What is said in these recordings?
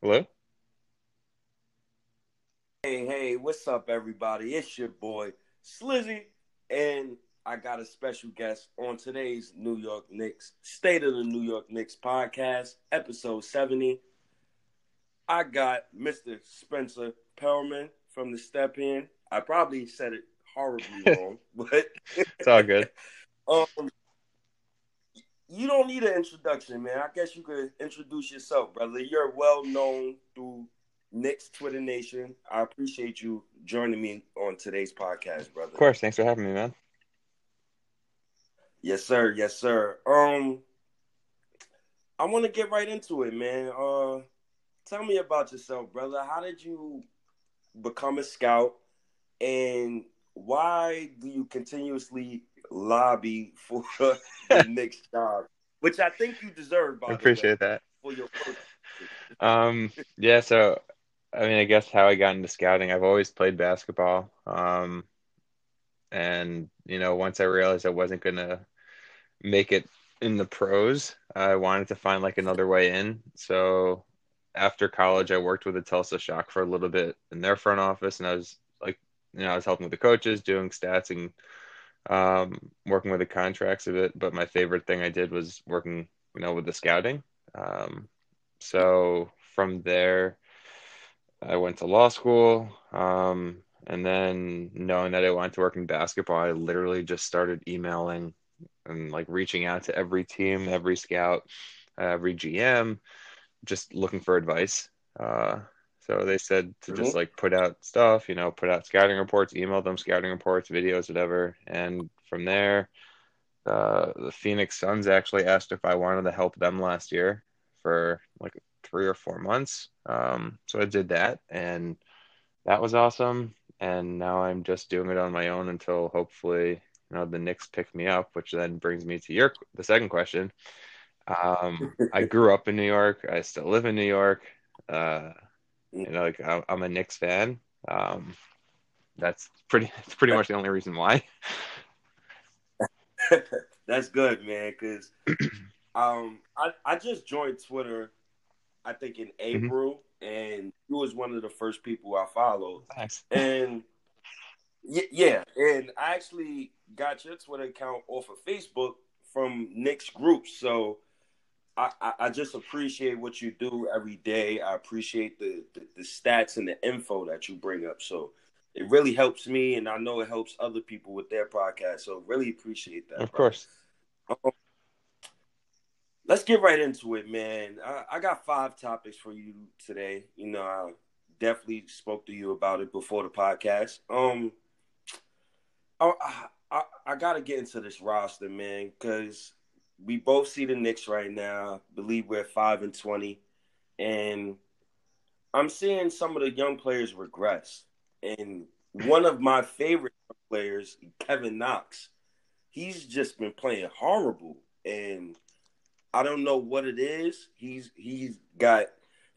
Hello? Hey, hey, what's up, everybody? It's your boy Slizzy, and I got a special guest on today's New York Knicks State of the New York Knicks podcast, episode 70. I got Mr. Spencer Pearlman from the Stepien. I probably said it horribly wrong, but It's all good. um, you don't need an introduction, man. I guess you could introduce yourself, brother. You're well known through Knicks Twitter Nation. I appreciate you joining me on today's podcast, brother. Of course. Thanks for having me, man. Yes, sir. Yes, sir. Um, I want to get right into it, man. Uh, tell me about yourself, brother. How did you become a scout, and why do you continuously lobby for the Knicks job, which I think you deserve? By I the way, appreciate that. for your work. Um, yeah, so I mean, I guess how I got into scouting, I've always played basketball. Um, and you know, once I realized I wasn't gonna make it in the pros, I wanted to find like another way in. So after college, I worked with the Tulsa Shock for a little bit in their front office, and I was like, you know, I was helping with the coaches, doing stats and um, working with the contracts a bit. But my favorite thing I did was working, you know, with the scouting. Um, so from there, I went to law school. Um, and then knowing that I wanted to work in basketball, I literally just started emailing and like reaching out to every team, every scout, every GM, just looking for advice. Uh, so they said to just Mhm. like put out stuff, you know, put out scouting reports, email them scouting reports, videos, whatever. And from there, uh, the Phoenix Suns actually asked if I wanted to help them last year for like three or four months. Um, so I did that, and that was awesome. And now I'm just doing it on my own until hopefully, you know, the Knicks pick me up, which then brings me to your the second question. Um, I grew up in New York. I still live in New York. Uh, you know, like I'm I'm a Knicks fan. Um, that's pretty. That's pretty much the only reason why. That's good, man. Because um, I I just joined Twitter, I think in Mm-hmm. April, and you was one of the first people I followed. Thanks. And y- yeah, and I actually got your Twitter account off of Facebook from Knicks group. So I, I, I just appreciate what you do every day. I appreciate the, the, the stats and the info that you bring up. So it really helps me, and I know it helps other people with their podcast. So really appreciate that. Of bro. course. Um, let's get right into it, man. I, I got five topics for you today. You know, I definitely spoke to you about it before the podcast. Um, I I, I got to get into this roster, man, because we both see the Knicks right now. Believe we're five and twenty, and I'm seeing some of the young players regress. And one of my favorite players, Kevin Knox, he's just been playing horrible, and I don't know what it is. He's he's got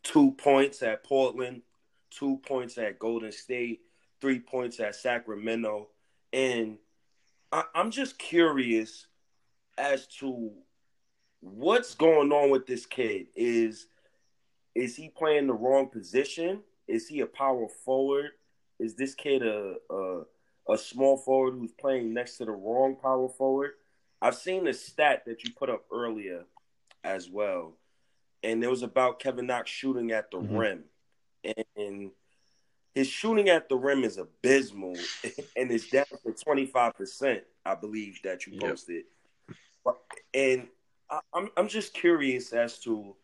two points at Portland, two points at Golden State, three points at Sacramento, and I, I'm just curious as to what's going on with this kid. Is is he playing the wrong position? Is he a power forward? Is this kid a a, a small forward who's playing next to the wrong power forward? I've seen the stat that you put up earlier as well, and it was about Kevin Knox shooting at the Mhm. rim, and his shooting at the rim is abysmal, and it's down to twenty five percent, I believe that you Yep. And I, I'm I'm just curious as to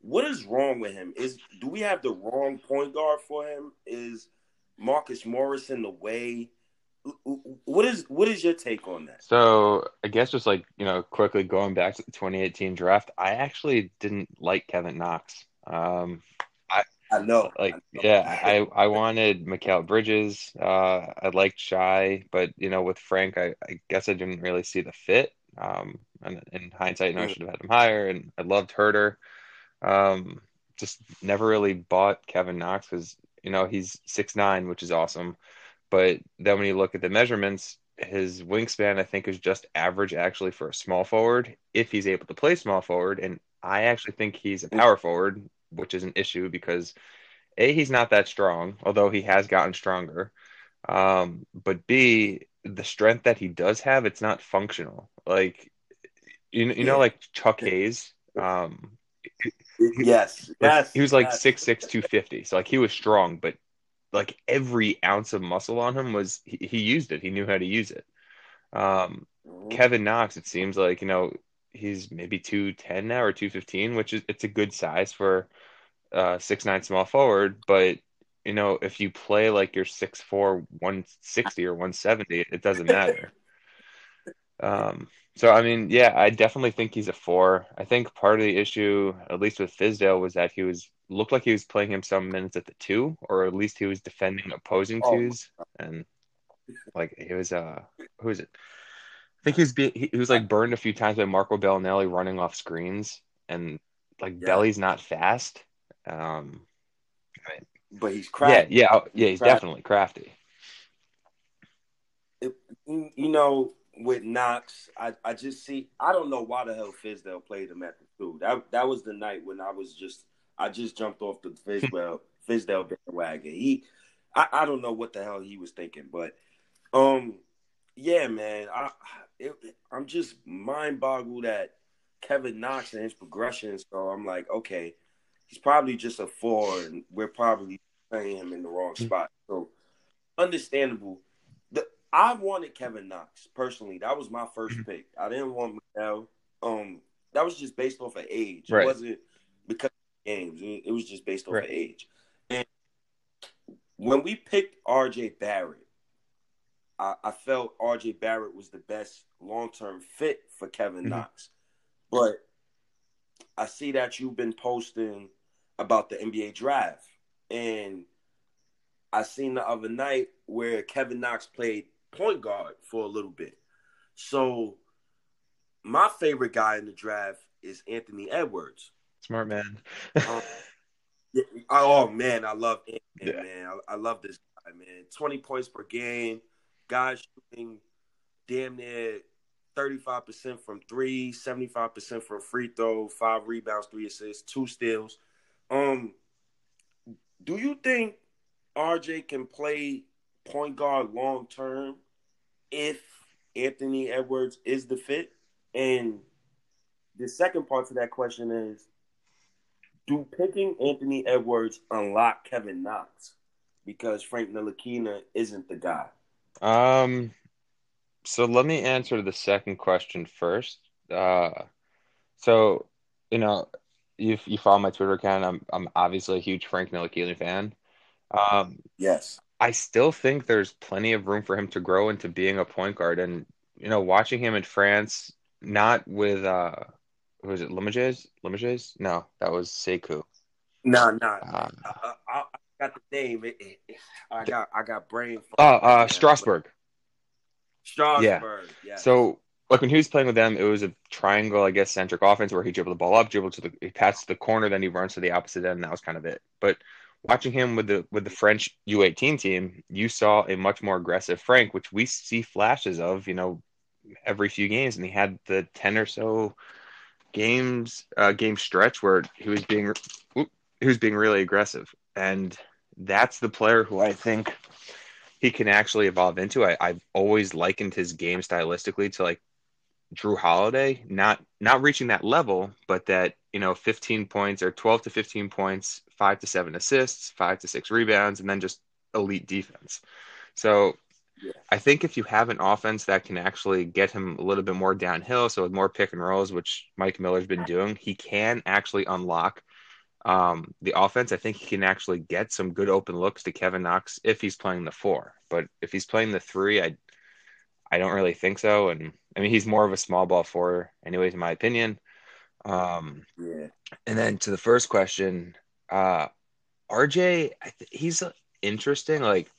what is wrong with him. Is do we have the wrong point guard for him? Is Marcus Morris in the way? What is what is your take on that? So I guess just like, you know, quickly going back to the 2018 draft, I actually didn't like Kevin Knox. Um, I know, like, I know. yeah, I, I wanted Mikal Bridges. Uh, I liked Shai, but, you know, with Frank, I, I guess I didn't really see the fit. Um, and in hindsight, you know, I should have had him higher, and I loved Huerter. Um, just never really bought Kevin Knox because, you know, he's six nine, which is awesome. But then when you look at the measurements, his wingspan, I think, is just average actually for a small forward if he's able to play small forward. And I actually think he's a power forward which is an issue because a he's not that strong, although he has gotten stronger. Um, but b the strength that he does have, it's not functional. Like you, you know, like Chuck Hayes. Um, yes, yes, he was like yes. six six two fifty. So like he was strong, but like every ounce of muscle on him was he, he used it. He knew how to use it. Um. Kevin Knox, it seems like you know he's maybe two ten now or two fifteen, which is it's a good size for uh six nine small forward. But you know if you play like you're six four one sixty or one seventy, it doesn't matter. Um, so I mean, yeah, I definitely think he's a four. I think part of the issue, at least with Fizdale, was that he was looked like he was playing him some minutes at the two, or at least he was defending opposing Oh, twos, and like he was uh who is it? I think he was be- he, he was like burned a few times by Marco Belinelli running off screens, and like Yeah. Belly's not fast. Um, but he's crafty. yeah, oh, yeah, he's Crafty. definitely crafty. You you know, with Knox, I, I just see. I don't know why the hell Fizdale played him at the two. That that was the night when I was just. I just jumped off the Fizdale Fizdale bandwagon. He, I, I don't know what the hell he was thinking, but um, yeah, man, I it, I'm just mind boggled at Kevin Knox and his progression. So I'm like, okay, he's probably just a four, and we're probably playing him in the wrong spot. So understandable. The I wanted Kevin Knox personally. That was my first pick. I didn't want Miguel. Um, that was just based off of age. Right. It wasn't because of games. It was just based off Right. of age. And when we picked RJ Barrett, I, I felt RJ Barrett was the best long term fit for Kevin Mhm. Knox. But I see that you've been posting about the NBA draft. And I seen the other night where Kevin Knox played point guard for a little bit. So my favorite guy in the draft is Anthony Edwards. Smart man. Um, Oh man, I love Anthony, Yeah. man. I, I love this guy, man. Twenty points per game, guy shooting damn near thirty-five percent from three, 75 percent from free throw, five rebounds, three assists, two steals. Um, do you think RJ can play point guard long term if Anthony Edwards is the fit? And the second part to that question is do picking Anthony Edwards unlock Kevin Knox? Because Frank Ntilikina isn't the guy. Um, so let me answer the second question first. Uh, so you know, you you follow my Twitter account. I'm I'm obviously a huge Frank Ntilikina fan. Um, Yes. I still think there's plenty of room for him to grow into being a point guard, and you know, watching him in France, not with uh, who was it Limoges? Limoges? No, that was Sekou. Nah, nah. Uh, I, I, got the name. It, it, I got I got brain. oh, uh. Strasbourg. Strasburg. Yeah. So, like when he was playing with them, it was a triangle, I guess, centric offense where he dribbled the ball up, dribbled to the, he passed the corner, then he runs to the opposite end, and that was kind of it. But watching him with the with the French U18 team, you saw a much more aggressive Frank, which we see flashes of, you know, every few games, and he had the ten or so games uh, game stretch where he was being whoop, he was being really aggressive, and that's the player who I think he can actually evolve into. I, I've always likened his game stylistically to like Jrue Holiday, not not reaching that level, but that you know, 15 points or 12 to 15 points, five to seven assists, five to six rebounds, and then just elite defense. So Yeah. I think if you have an offense that can actually get him a little bit more downhill, so with more pick and rolls, which Mike Miller's been doing, he can actually unlock um, the offense. I think he can actually get some good open looks to Kevin Knox if he's playing the four. But if he's playing the three, I I don't really think so. And I mean, he's more of a small ball four, anyways, in my opinion. Um, yeah. and then to the first question, uh, RJ, I th- he's interesting. Like,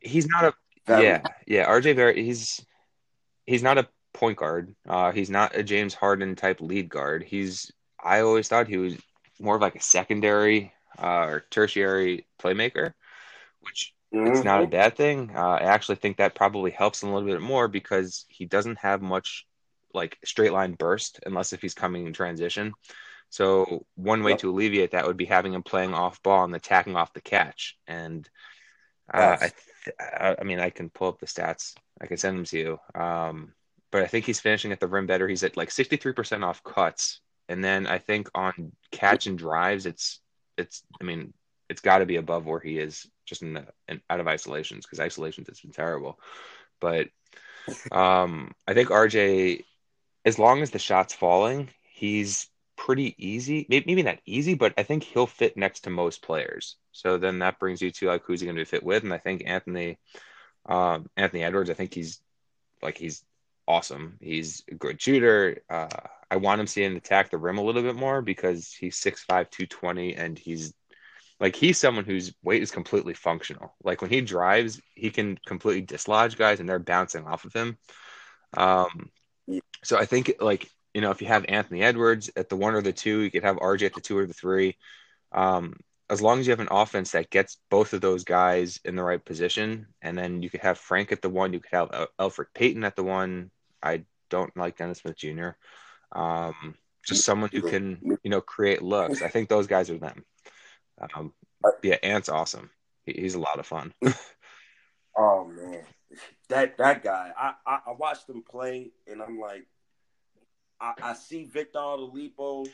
he's not a Very- yeah, yeah. RJ Barrett, he's he's not a point guard. Uh, he's not a James Harden type lead guard. He's I always thought he was more of like a secondary uh, or tertiary playmaker, which it's Mhm. not a bad thing. Uh, I actually think that probably helps him a little bit more because he doesn't have much like straight line burst unless if he's coming in transition. So one way Yep. to alleviate that would be having him playing off ball and attacking off the catch. And uh, I, th- I I mean, I can pull up the stats. I can send them to you. Um, but I think he's finishing at the rim better. He's at like 63% off cuts. And then I think on catch and drives, it's it's I mean, it's got to be above where he is just in, the, in out of isolations because isolations has been terrible. But um, I think RJ, as long as the shot's falling, he's pretty easy. Maybe, maybe not easy, but I think he'll fit next to most players. So then that brings you to like who's he going to fit with, and I think Anthony, um, Anthony Edwards. I think he's like he's awesome. He's a good shooter. Uh, I want him seeing attack the rim a little bit more because he's 6'5", 220, and he's like he's someone whose weight is completely functional. Like when he drives, he can completely dislodge guys, and they're bouncing off of him. Um, so I think like you know if you have Anthony Edwards at the one or the two, you could have RJ at the two or the three. Um, as long as you have an offense that gets both of those guys in the right position, and then you could have Frank at the one, you could have El- Elfrid Payton at the one. I don't like Dennis Smith Jr. Um, just someone who can you know create looks. I think those guys are them. Um, yeah, Ant's awesome. He, he's a lot of fun. Oh man, that that guy. I, I I watched him play, and I'm like, I, I see Victor Oladipo,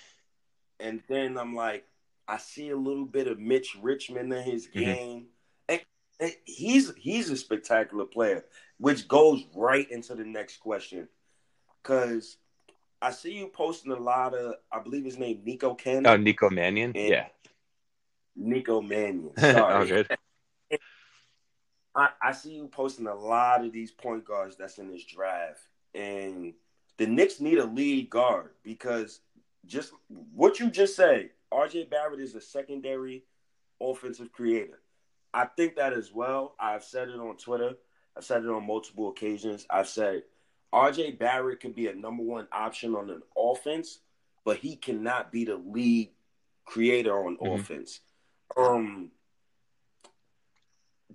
and then I'm like, I see a little bit of Mitch Richmond in his Mhm. game, and, and he's he's a spectacular player, which goes right into the next question, because I see you posting a lot of, I believe his name Nico Ken, Oh, Nico Mannion. And- Yeah. Nico Mannion. Sorry. I, I see you posting a lot of these point guards that's in this draft, and the Knicks need a lead guard because just what you just said, RJ Barrett is a secondary offensive creator. I think that as well. I've said it on Twitter. I've said it on multiple occasions. I've said RJ Barrett could be a number one option on an offense, but he cannot be the lead creator on Mhm. offense. Um,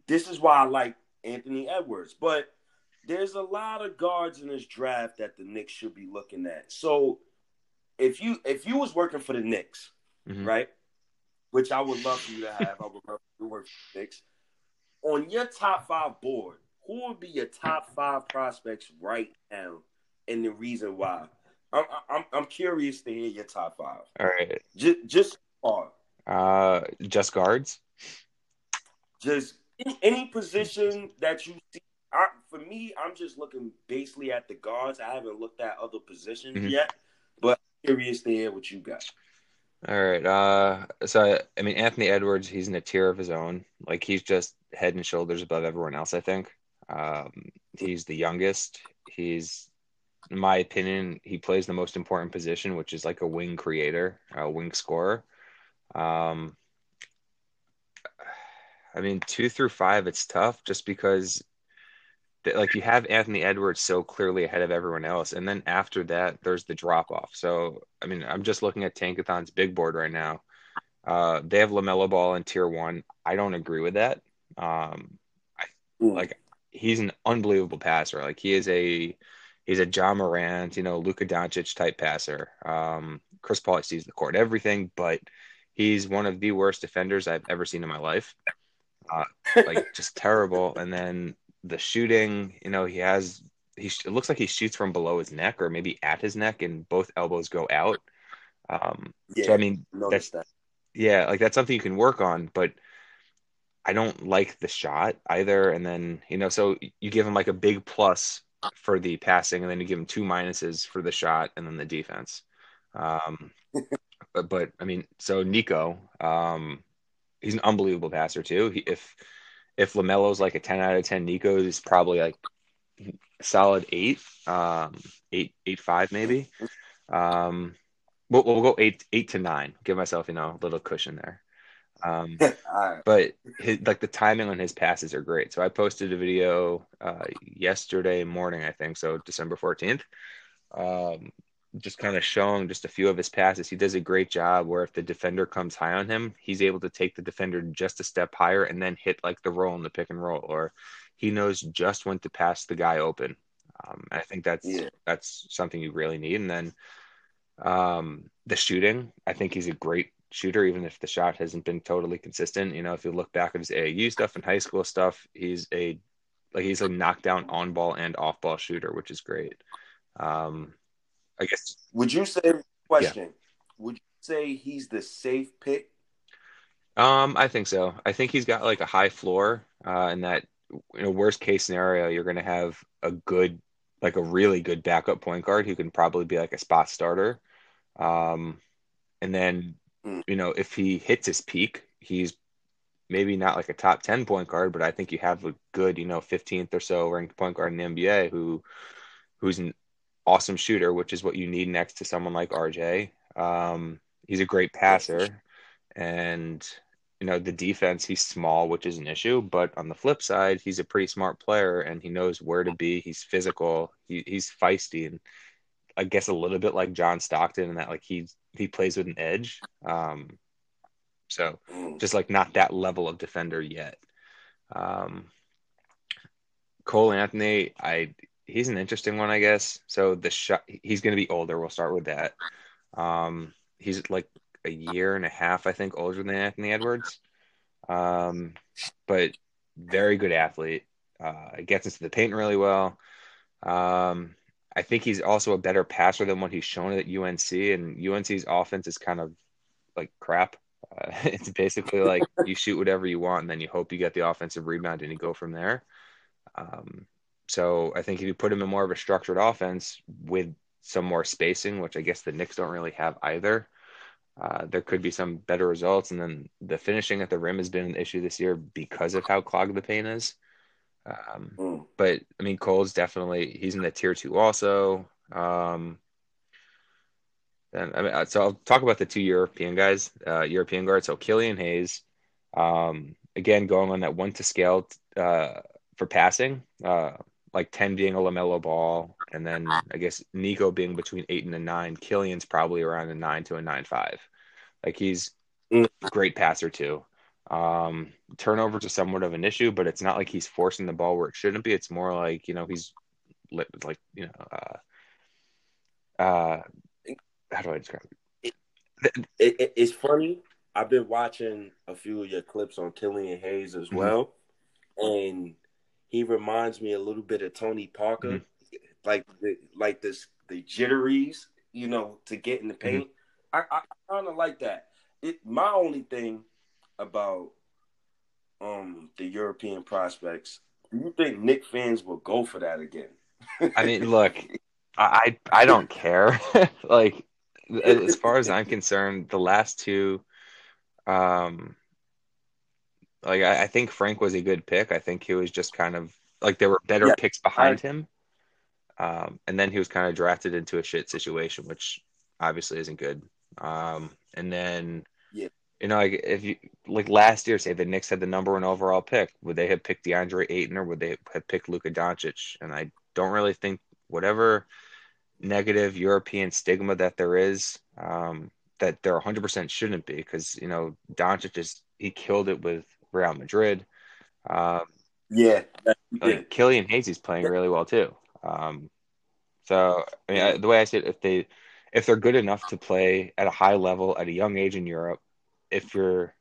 this is why I like Anthony Edwards. But there's a lot of guards in this draft that the Knicks should be looking at. So if you if you was working for the Knicks, Mhm. right? Which I would love for you to have. I would love to work for the Knicks. On your top five board, who would be your top five prospects right now, and the reason why? I'm I'm, I'm curious to hear your top five. All right. Just just far. Uh, just guards. just any, position that you see. I, for me, I'm just looking basically at the guards. I haven't looked at other positions Mhm. yet, but I'm curious to hear what you got. All right. Uh, so I mean, Anthony Edwards, he's in a tier of his own. Like he's just head and shoulders above everyone else. I think. Um, he's the youngest. He's, in my opinion, he plays the most important position, which is like a wing creator, a wing scorer. Um, I mean, two through five, it's tough just because, like, you have Anthony Edwards so clearly ahead of everyone else, and then after that, there's the drop off. So, I mean, I'm just looking at Tankathon's big board right now. Uh, they have Lamelo Ball in tier one. I don't agree with that. Um, I, like, he's an unbelievable passer. Like, he is a he's a Ja Morant, you know, Luka Doncic type passer. Um, Chris Paul sees the court, everything, but he's one of the worst defenders I've ever seen in my life like just terrible. And then the shooting, you know, he has he it looks like he shoots from below his neck or maybe at his neck, and both elbows go out. Um, yeah, so I mean, that's that. yeah, like that's something you can work on, but I don't like the shot either. And then you know, so you give him like a big plus for the passing, and then you give him two minuses for the shot, and then the defense. Um, but, but I mean, so Nico, um, he's an unbelievable passer too. He, if if Lamelo's like a ten out of ten, Nico is probably like solid eight, um, eight eight five maybe. Um, we'll, we'll go eight eight to nine. Give myself you know a little cushion there. Um, right. but his, like the timing on his passes are great. So I posted a video uh, yesterday morning, I think, so December fourteenth. Um, just kind of showing just a few of his passes. He does a great job where if the defender comes high on him, he's able to take the defender just a step higher and then hit like the roll in the pick and roll, or he knows just when to pass the guy open. Um, I think that's Yeah. that's something you really need. And then Um, the shooting, I think he's a great shooter, even if the shot hasn't been totally consistent. You know, if you look back at his AAU stuff and high school stuff, he's a like he's a knockdown on ball and off ball shooter, which is great. Um, I guess. Would you say question? Yeah. Would you say he's the safe pick? Um, I think so. I think he's got like a high floor, uh, and that in a worst case scenario, you're going to have a good, like a really good backup point guard who can probably be like a spot starter. Um, and then, mm. you know, if he hits his peak, he's maybe not like a top 10 point guard, but I think you have a good, you know, 15th or so ranked point guard in the NBA who, who's an awesome shooter, which is what you need next to someone like RJ. Um, he's a great passer and you know the defense he's small which is an issue but on the flip side he's a pretty smart player and he knows where to be. He's physical. He, he's feisty and i guess a little bit like john stockton in that like he he plays with an edge. Um so just like not that level of defender yet. Um cole anthony i he's an interesting one i guess so the shot he's going to be older we'll start with that um he's like a year and a half, I think, older than Anthony Edwards. Um, but very good athlete. Uh, gets into the paint really well. Um, I think he's also a better passer than what he's shown at UNC, and UNC's offense is kind of like crap. Uh, it's basically like you shoot whatever you want, and then you hope you get the offensive rebound, and you go from there. Um, so I think if you put him in more of a structured offense with some more spacing, which I guess the Knicks don't really have either, uh, there could be some better results. And then the finishing at the rim has been an issue this year because of how clogged the paint is. Um, mm. But I mean, Cole's definitely he's in the tier two also. Um, and I mean, uh, so I'll talk about the two European guys, uh, European guards. So Killian Hayes, um, again going on that one to scale uh, for passing, uh, like ten being a Lamelo ball, and then I guess Nico being between eight and a nine. Killian's probably around a nine to a nine five. Like he's a great passer too. Um, turnovers are somewhat of an issue, but it's not like he's forcing the ball where it shouldn't be. It's more like you know he's like you know uh, uh, how do I describe it? It, it? It's funny. I've been watching a few of your clips on Killian Hayes as mm-hmm. well, and he reminds me a little bit of Tony Parker. Mm-hmm like the like this the jitteries, you know, to get in the mm-hmm. paint. Mm-hmm. I, I kind of like that. It my only thing about um the European prospects. Do you think Knick fans will go for that again? I mean, look, I I don't care. like as far as I'm concerned, the last two, um, like I, I, think Frank was a good pick. I think he was just kind of like there were better yeah, picks behind I, him. Um, and then he was kind of drafted into a shit situation, which obviously isn't good. Um, and then, yeah. you know, like if you like last year, say the Knicks had the number one overall pick, would they have picked DeAndre Ayton or would they have picked Luka Doncic? And I don't really think whatever negative European stigma that there is, um, that there 100% shouldn't be because you know Doncic just he killed it with Real Madrid. Um, yeah, like Killian Hayes is playing really well too. Um, so I mean, I, the way I see it, if they if they're good enough to play at a high level at a young age in Europe, if you're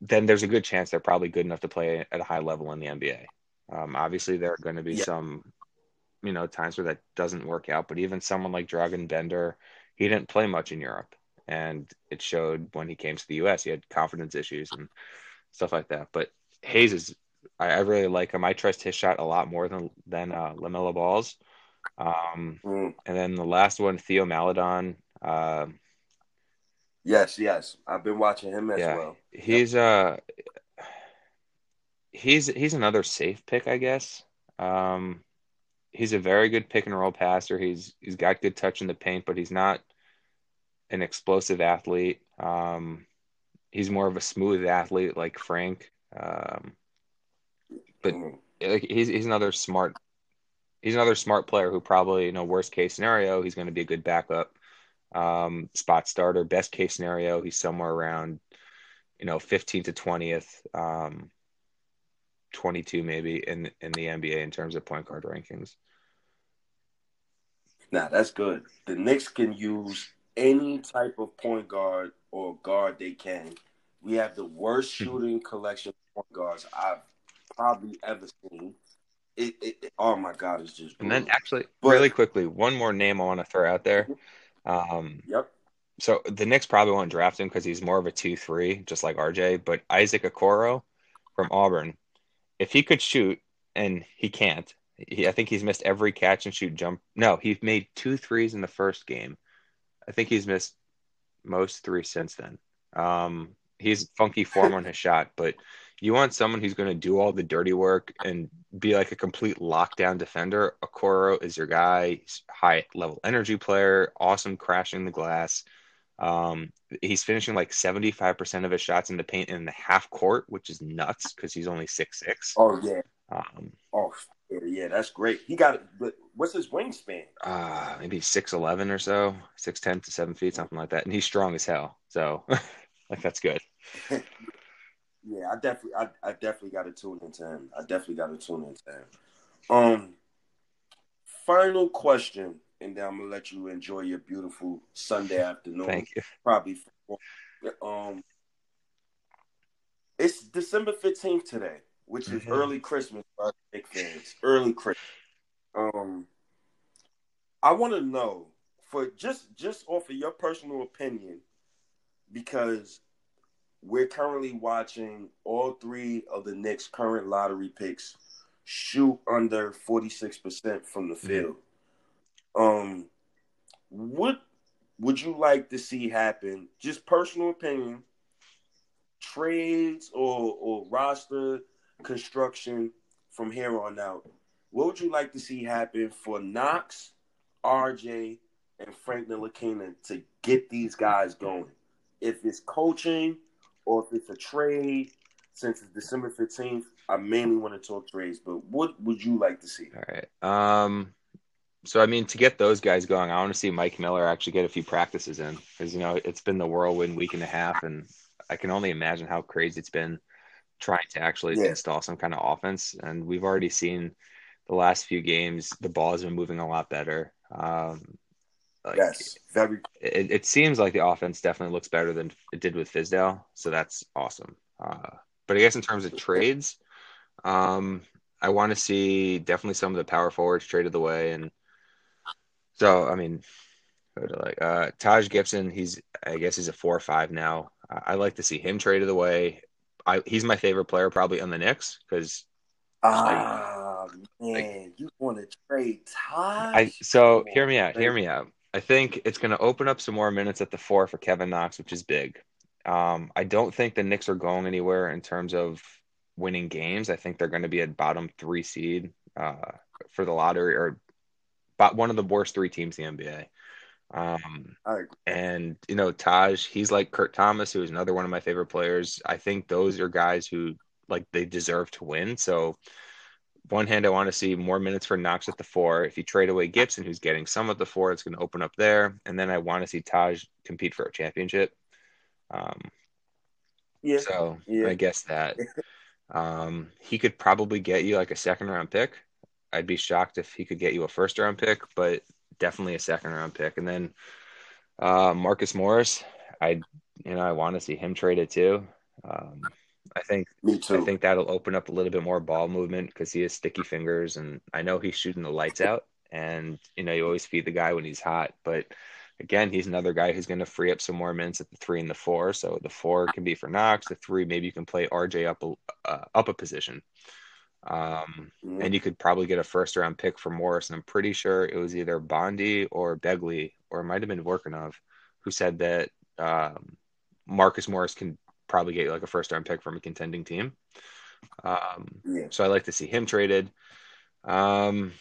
then there's a good chance they're probably good enough to play at a high level in the NBA. Um, obviously, there are going to be yeah. some, you know, times where that doesn't work out. But even someone like Dragan Bender, he didn't play much in Europe, and it showed when he came to the U.S. He had confidence issues and stuff like that. But Hayes is I, I, really like him. I trust his shot a lot more than than uh, Lamelo Ball's. Um, mm. And then the last one, Theo Maledon. Uh, yes, yes, I've been watching him as yeah, well. He's yep. uh, he's he's another safe pick, I guess. Um, he's a very good pick and roll passer. He's he's got good touch in the paint, but he's not an explosive athlete. Um, he's more of a smooth athlete like Frank. Um, but like he's he's another smart he's another smart player who probably you know worst case scenario he's going to be a good backup um, spot starter. Best case scenario he's somewhere around you know 15 to 20th, um, 22 maybe in in the NBA in terms of point guard rankings. Nah, that's good. The Knicks can use any type of point guard or guard they can. We have the worst Hmm. shooting collection of point guards I've probably ever seen. It, it, it- oh my god, it's just And then actually, But- really quickly, one more name I want to throw out there. Um, Yep. so the Knicks probably won't draft him because he's more of a two-three, just like RJ. But Isaac Okoro from Auburn, if he could shoot, and he can't, he, I think he's missed every catch and shoot jump. No, he made two threes in the first game. I think he's missed most three since then. Um, he's funky form on his shot, but you want someone who's going to do all the dirty work and be like a complete lockdown defender. Okoro is your guy. He's high level energy player, awesome crashing the glass. Um, he's finishing like 75% of his shots in the paint in the half court, which is nuts because he's only six six. Oh yeah. Um, Oh yeah, that's great. He got it. But what's his wingspan? uh, maybe 6'11 or so, 6'10 to 7 feet, something like that. And he's strong as hell. So, like, that's good. Yeah, I definitely, I, I definitely got to tune into him. I definitely got to tune into him. Um, final question, and then I'm gonna let you enjoy your beautiful Sunday afternoon. Thank you. Probably. Um, it's December fifteenth today, which is Mhm. early Christmas for big fans. Early Christmas. Um, I want to know for just just off of your personal opinion, because we're currently watching all three of the Knicks' current lottery picks shoot under forty six percent from the field. Um, what would you like to see happen? Just personal opinion, trades or or roster construction from here on out. What would you like to see happen for Knox, RJ, and Frank Ntilikina to get these guys going? If it's coaching or if it's a trade, since it's December fifteenth, I mainly want to talk trades. But what would you like to see? All right. Um, so I mean, to get those guys going, I want to see Mike Miller actually get a few practices in because you know it's been the whirlwind week and a half, and I can only imagine how crazy it's been trying to actually Yeah. install some kind of offense. And we've already seen the last few games, the ball has been moving a lot better. Um, like, yes, very. it, it seems like the offense definitely looks better than it did with Fizdale, so that's awesome. Uh, but I guess in terms of trades, um, I want to see definitely some of the power forwards traded away, and so I mean, who do I like uh, Taj Gibson. He's I guess he's a four or five now. I, I like to see him traded away. I, he's my favorite player probably on the Knicks because Ah man, you want to trade Taj? I so hear me out. Hear me out. I think it's going to open up some more minutes at the four for Kevin Knox, which is big. Um, I don't think the Knicks are going anywhere in terms of winning games. I think they're going to be a bottom three seed uh, for the lottery, or one of the worst three teams in the NBA. Um, and you know, Taj, he's like Kurt Thomas, who is another one of my favorite players. I think those are guys who like they deserve to win. So one hand, I want to see more minutes for Knox at the four. If you trade away Gibson, who's getting some of the four, it's going to open up there. And then I want to see Taj compete for a championship. Um, Yeah, so Yeah. I guess that um, he could probably get you like a second round pick. I'd be shocked if he could get you a first round pick, but definitely a second round pick. And then uh, Marcus Morris, I you know I want to see him traded too. Um, I think. I think that'll open up a little bit more ball movement because he has sticky fingers, and I know he's shooting the lights out. And you know, you always feed the guy when he's hot, but again, he's another guy who's going to free up some more minutes at the three and the four. So the four can be for Knox. The three, maybe you can play RJ up a uh, up a position. Um, and you could probably get a first round pick for Morris. And I'm pretty sure it was either Bondy or Begley, or it might have been Vorkunov, who said that um, Marcus Morris can probably get like a first round pick from a contending team. Um, yeah. so I like to see him traded. Um,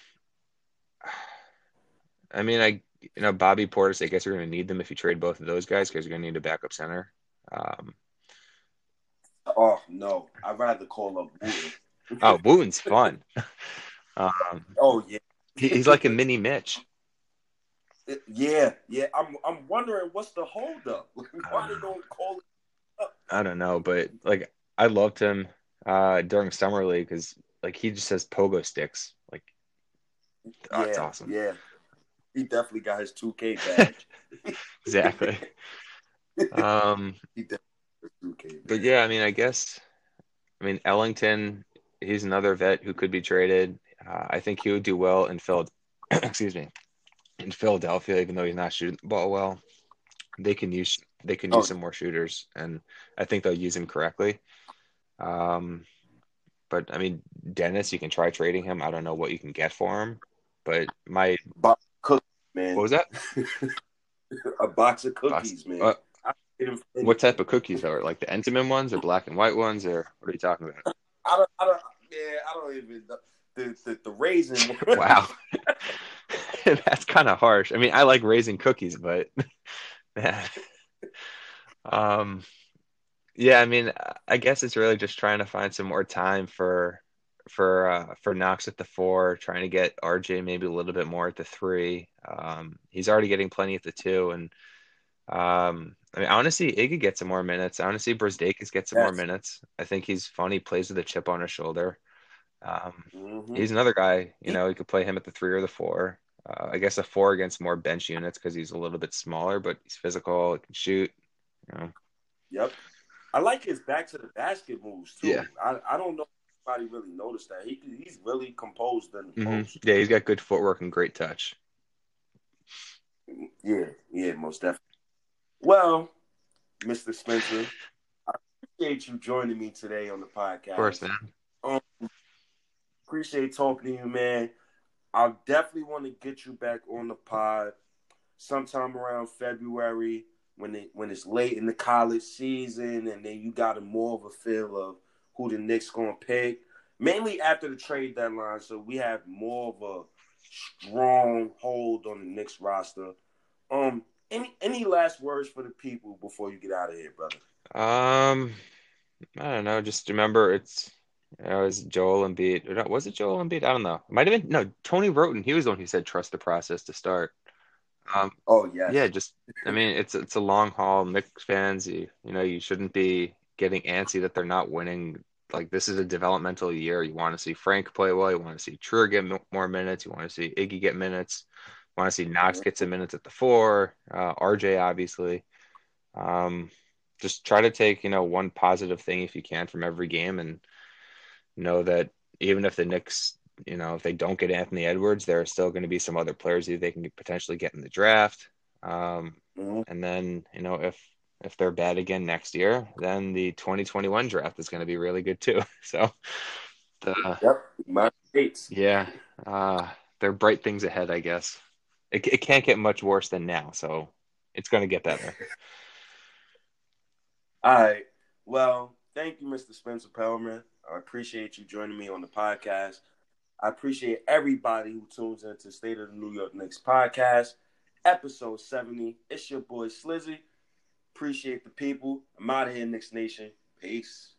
I mean, I you know Bobby Portis. I guess you're going to need them if you trade both of those guys because you're going to need a backup center. Um, Oh no, I'd rather call up. Oh, Wooten's fun. um, Oh yeah, he, he's like a mini Mitch. yeah, yeah. I'm I'm wondering what's the holdup. Why they don't call it? up? I don't know, but like I loved him uh, during summer league because like he just says pogo sticks. Like oh, yeah, it's awesome. Yeah, he definitely got his 2K badge. exactly. um, he definitely But yeah, I mean, I guess, I mean, Ellington, he's another vet who could be traded. Uh, I think he would do well in Phil. excuse me, in Philadelphia, even though he's not shooting the ball well. They can use they can use oh. some more shooters, and I think they'll use him correctly. Um, but I mean, Dennis, you can try trading him. I don't know what you can get for him, but my box cookies, man. What was that? a box of cookies, box, man. Uh, what type of cookies are it? like the Entenmann ones or black and white ones or what are you talking about? I don't, I don't, yeah, I don't even the the, the raisin. wow, that's kind of harsh. I mean, I like raisin cookies, but man, um, yeah, I mean, I guess it's really just trying to find some more time for for uh, for Knox at the four, trying to get RJ maybe a little bit more at the three. Um, he's already getting plenty at the two, and um, I mean, I want to see Iggy get some more minutes. I want to see Brazdeikis get some yes. more minutes. I think he's fun. He plays with a chip on his shoulder. Um, mm-hmm. He's another guy. You know, you could play him at the three or the four. Uh, I guess a four against more bench units because he's a little bit smaller, but he's physical. He can shoot. You know. Yep. I like his back to the basket moves too. Yeah. I, I don't know if anybody really noticed that. He he's really composed in the mm-hmm. Yeah, he's got good footwork and great touch. Yeah, yeah, most definitely. Well, Mr. Spencer, I appreciate you joining me today on the podcast. Of course, man. Um, appreciate talking to you, man. I definitely want to get you back on the pod sometime around February when it when it's late in the college season, and then you got a more of a feel of who the Knicks gonna pick. Mainly after the trade deadline, so we have more of a strong hold on the Knicks roster. Um, any any last words for the people before you get out of here, brother? Um, I don't know. Just remember, it's it was Joel Embiid. Was it Joel Embiid? I don't know. It might have been no Tony Wroten. He was the one who said trust the process to start. Um, oh yeah, yeah. Just I mean, it's it's a long haul. Knicks fans, you you know, you shouldn't be getting antsy that they're not winning. Like this is a developmental year. You want to see Frank play well. You want to see Trier get more minutes. You want to see Iggy get minutes. Want to see Knox get some minutes at the four. Uh, RJ obviously. Um, just try to take you know one positive thing if you can from every game, and know that even if the Knicks you know, if they don't get Anthony Edwards, there are still going to be some other players that they can potentially get in the draft. Um, mm-hmm. And then, you know, if if they're bad again next year, then the 2021 draft is going to be really good too. So, the, yep, my states. Yeah, uh, they're bright things ahead, I guess. It, it can't get much worse than now, so it's going to get better. All right. Well, thank you, Mr. Spencer Pearlman. I appreciate you joining me on the podcast. I appreciate everybody who tunes into State of the New York Knicks podcast, episode 70. It's your boy Slizzy. Appreciate the people. I'm out of here, Knicks Nation. Peace.